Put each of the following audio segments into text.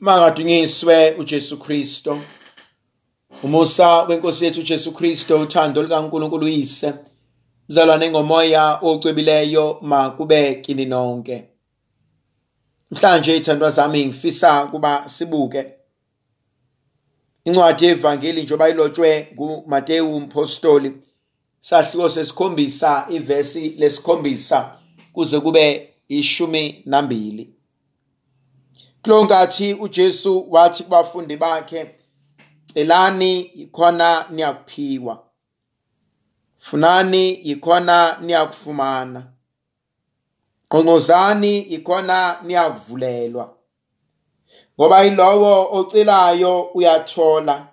Makadunyiswe uJesu Kristo. Umusa wenkosi yethu uJesu Kristo uthando likaNkulunkulu uyise. Mzalwane ngomoya ocwebileyo makube kini nonke. Mhlanje ithandwa zami ngifisa kuba sibuke incwadi yevangeli njengoba ilotshwe nguMateyu umpostoli sahluko sesikhombisa ivesi lesikhombisa kuze kube ishumi nambili. Kulonkathi uJesu wathi kubafundi bakhe celani yikhona niyakuphiwa. Funani yikhona niyakufumana. Qonqozani yikhona niyakuvulelwa. Ngoba ilowo ocelayo uyathola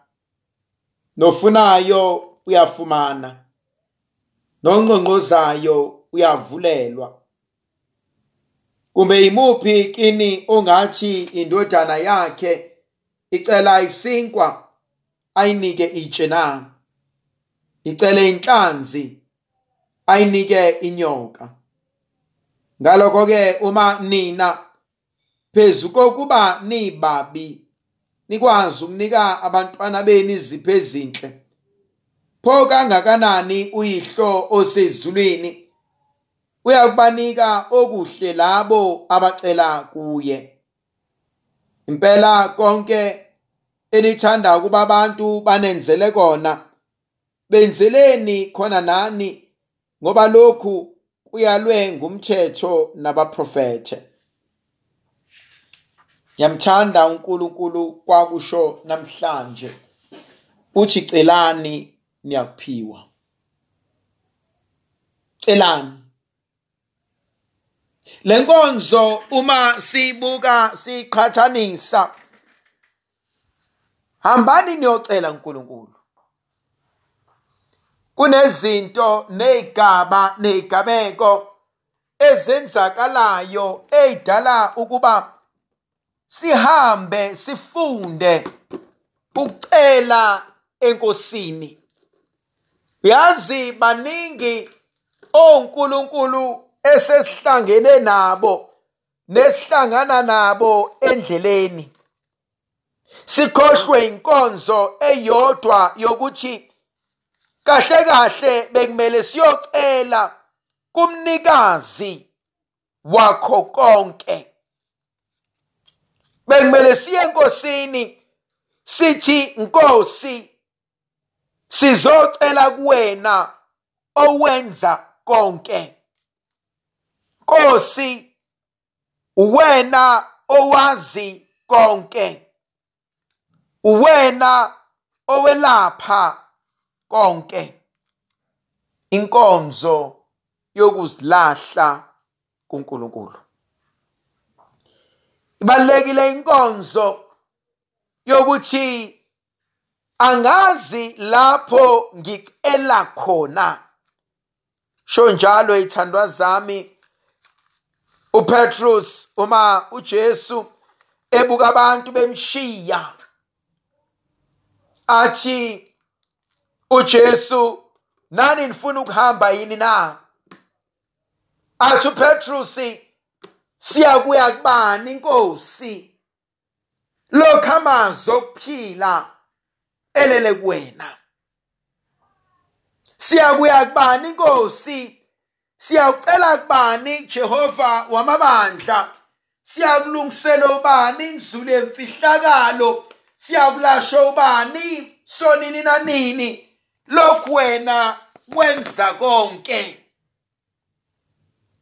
nofunayo uyafumana nonqonqozayo uyavulelwa. Kumbe imuphi kini ongathi indodana yakhe icela isinkwa ayinike itshe na? Icele inhlanzi ayinike inyoka. Ngalokho ke uma nina phezu kokuba nibabi nikwazi ukunika abantwana benu izipho ezinhle. Pho kangakanani uyihlo osezulwini? Uyakubanika okuhle labo abacela kuye. Impela konke enithanda ukuba abantu banenzele kona benzeleni khona nani ngoba lokhu kuyalwe ngumthetho nabaprofethe yamthanda uNkulunkulu kwakusho namhlanje. Uthi celani niyakuphiwa. Celani. Lenkonzo uma sibuka siqhathanisa. Hambani niyocela uNkulunkulu kunezinto nezigaba nezigabeko ezenzakalayo ezidala ukuba sihambe sifunde ukucela enkosini. Yazi baningi onkulunkulu esesihlangene nabo nesihlangana nabo endleleni. Sikhohlwe inkonzo eyodwa yokuthi kahle kahle bekumele siyocela kumnikazi wakho konke. Bekumele siye enkosini sithi nkosi sizocela kuwena owenza konke. Nkosi uwena owazi konke. Uwena owelapha konke. Inkonzo yokuzilahla kuNkulunkulu. Ibalekile inkonzo yokuthi angazi lapho ngicela khona. Sho njalo ithandwa zami uPetrus uma uJesu ebuka abantu bemshiya. Athi uJesu nani nifuna ukuhamba yini na? Athi uPetrus siyakuya kubani inkosi lokho amazwi okuphila elele kuwena. Siyakuya kubani inkosi siyacela kubani Jehova wamabandla? Siyakulungisela ubani inzulu yemfihlakalo? Siyakulasha ubani? Sonini nanini? Lokhu wena wenza konke.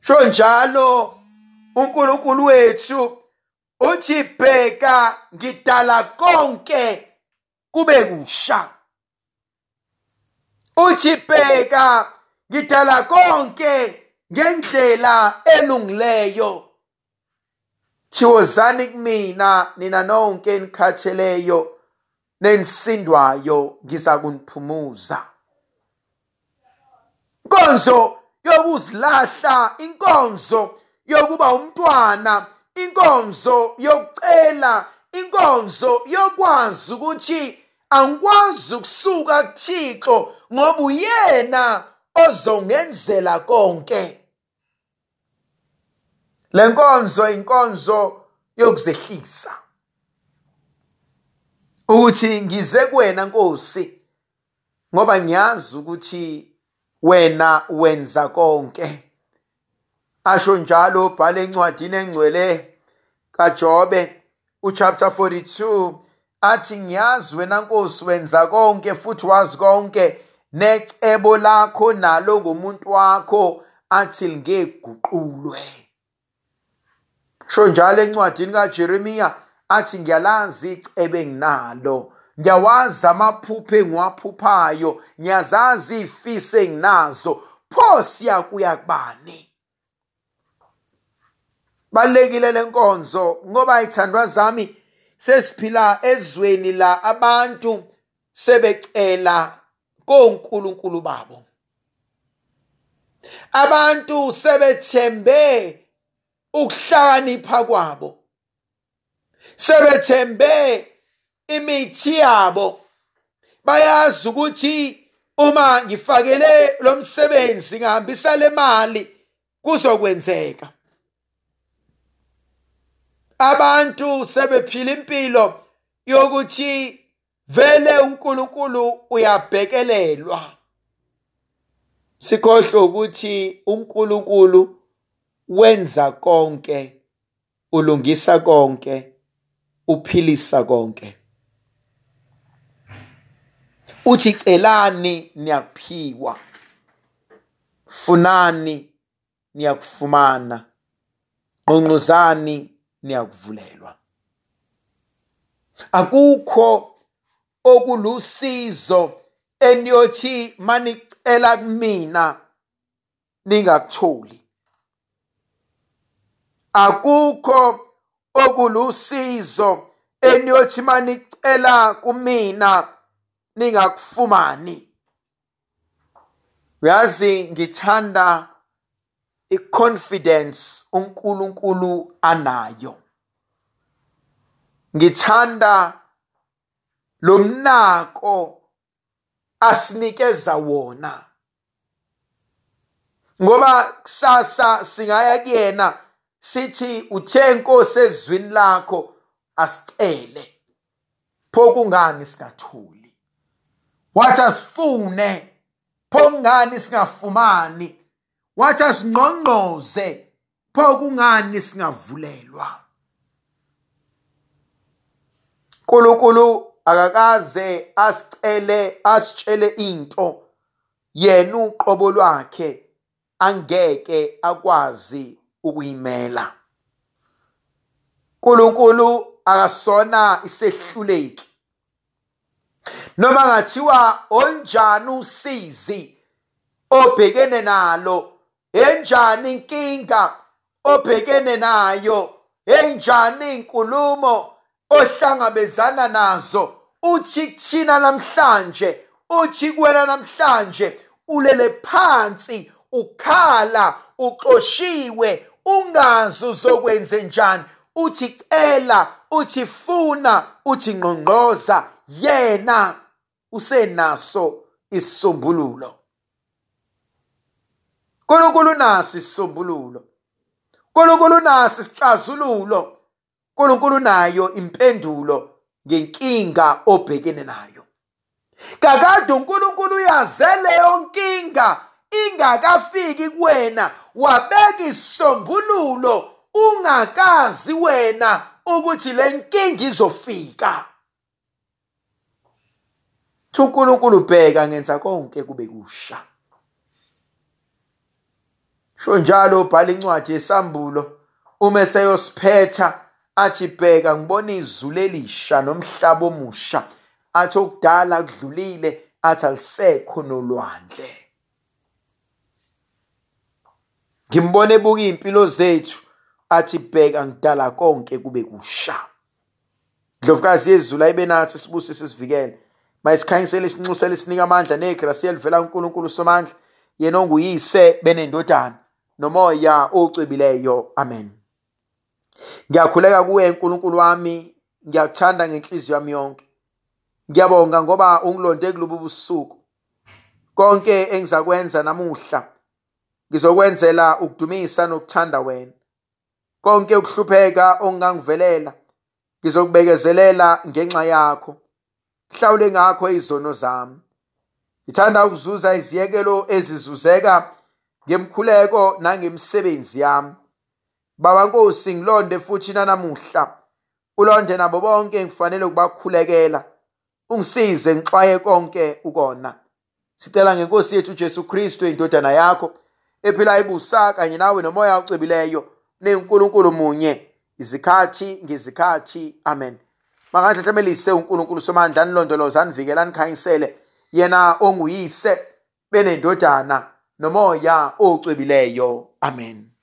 Sho njalo uNkulunkulu wethu uthi bheka ngidala konke kube kusha. Uthi bheka ngidala konke ngendlela elungileyo. Thiwozani kumina nina nonke enikhatheleyo nenisindwayo ngiza kuniphumuza inkonzo yokuzilahla inkonzo yokuba umntwana inkonzo yokucela inkonzo yokwazi ukuthi angikwazi ukusuka kuThixo ngoba uyena ozongenzela konke. Lenkonzo inkonzo yokuzehlisa. Ukuthi ngize kuwena Nkosi ngoba ngiyazi ukuthi wena wenza konke. Asho njalo ubhala encwadini engcwele kaJobe uchapter 42 athi ngiyazi wena Nkosi wenza konke futhi wazi konke. Necebo lakho nalo ngomuntu wakho athi lingeguqulwe. Sho njalo encwadini kaJeremiya athi ngiyalazi icebe enginalo ngiyawazi amaphupho engiwaphuphayo. Ngiyazazi izifiso enginazo. Pho siya kuya kubani balekile lenkonzo ngoba ithandwa zami sesiphila ezweni la abantu sebecela konkulunkulu babo. Abantu sebethembe ukuhlakanipha kwabo. Sebethembe imithi yabo. Bayazi ukuthi uma ngifakele lo msebenzi ngihambisa le mali kuzokwenzeka. Abantu sebephila impilo yokuthi vele uNkulunkulu uyabhekelelwa. Sikhohle ukuthi uNkulunkulu wenza konke ulungisa konke uphilisa konke. Uthi celani niyakuphiwa funani niyakufumana qonqozani niyakuvulelwa. Akukho okulusizo eniyothi manicela kumina ningakutholi. Akukho okulusizo eniyothi manicela kumina ningakufumani. Uyazi ngithanda iconfidence uNkulunkulu anayo. Ngithanda lomnako asinikeza wona. Ngoba kusasa singaya kuyena sithi uthe inkosi ezwini lakho asicele. Pho kungani singathuli? Wathi asifune. Pho kungani singafumani? Wathi asingqongqoze. Pho kungani singavulelwa? uNkulunkulu akakaze asicele asitshele into. Yena uqobo lwakhe angeke akwazi ukuyimela. uNkulunkulu akasona isehluleki. Noma ngathiwa onjani usizi obhekene nalo enjani inkinga obhekene nayo enjani inkulumo ohlangabezana nazo. Uthi kuthina namhlanje uthi kuwena namhlanje ulele phansi ukhala uxoshiwe ungazi uzokwenze njani. Uthi cela uthi funa uthi ngqongqoza yena usenaso isisombululo. uNkulunkulu naso isisombululo. uNkulunkulu naso isixazululo. uNkulunkulu nayo impendulo ngenkinga obhekene nayo. Kakade uNkulunkulu uyaze leyo nkinga ingakafiki kuwena wabeka isisombululo ungakazi wena ukuthi le nkinga izofika. uNkulunkulu bheka ngenza konke kube kusha. Sho njalo ubhala incwadi yesambulo uma eseyosiphetha athi bheka ngibona izulu elisha nomhlaba omusha. Athi okudala kudlulile athi alisekho nolwandle. Ngimbona ebuka impilo zethu. Athi bheka ngidala konke kube kusha. Ndlovukazi yezulu ayibe nathi sibusise sivikele mayisikhanyisele isinxusele sinika amandla negrasi elivela kuNkulunkulu somandla yena onguyise benendodana nomoya ocwebileyo. Amen. Ngiyakhuleka kuwe nkulunkulu wami. Ngiyakuthanda ngenhliziyo yami yonke. Ngiyabonga ngoba ungilonde kulobu busuku. Konke engizakwenza namuhla ngizokwenzela ukudumisa nokuthanda wena. Konke ukuhlupheka ongangivelela ngizokubekezelela ngenxa yakho. Hlawule ngakho izono zami. Ngithanda ukuzuza iziyekelo ezizuzeka ngemkhuleko nangemsebenzi yami. Baba nkosi ngilonde futhi nanamuhla. Ulonde nabo bonke ngifanele ukubakhulekela ungisize ngixwaye konke ukona. Sicela ngenkosi yethu Jesu Kristu indodana yakho ephila ibusa kanye nawe nomoya ocwebileyo nenkulunkulu munye. Izikhathi ngezikhathi. Amen. Makadlahlemelise uNkulunkulu somandla anilondoloza anivikela anikhanyisele. Yena onguyise benendodana nomoya ocwebileyo amen.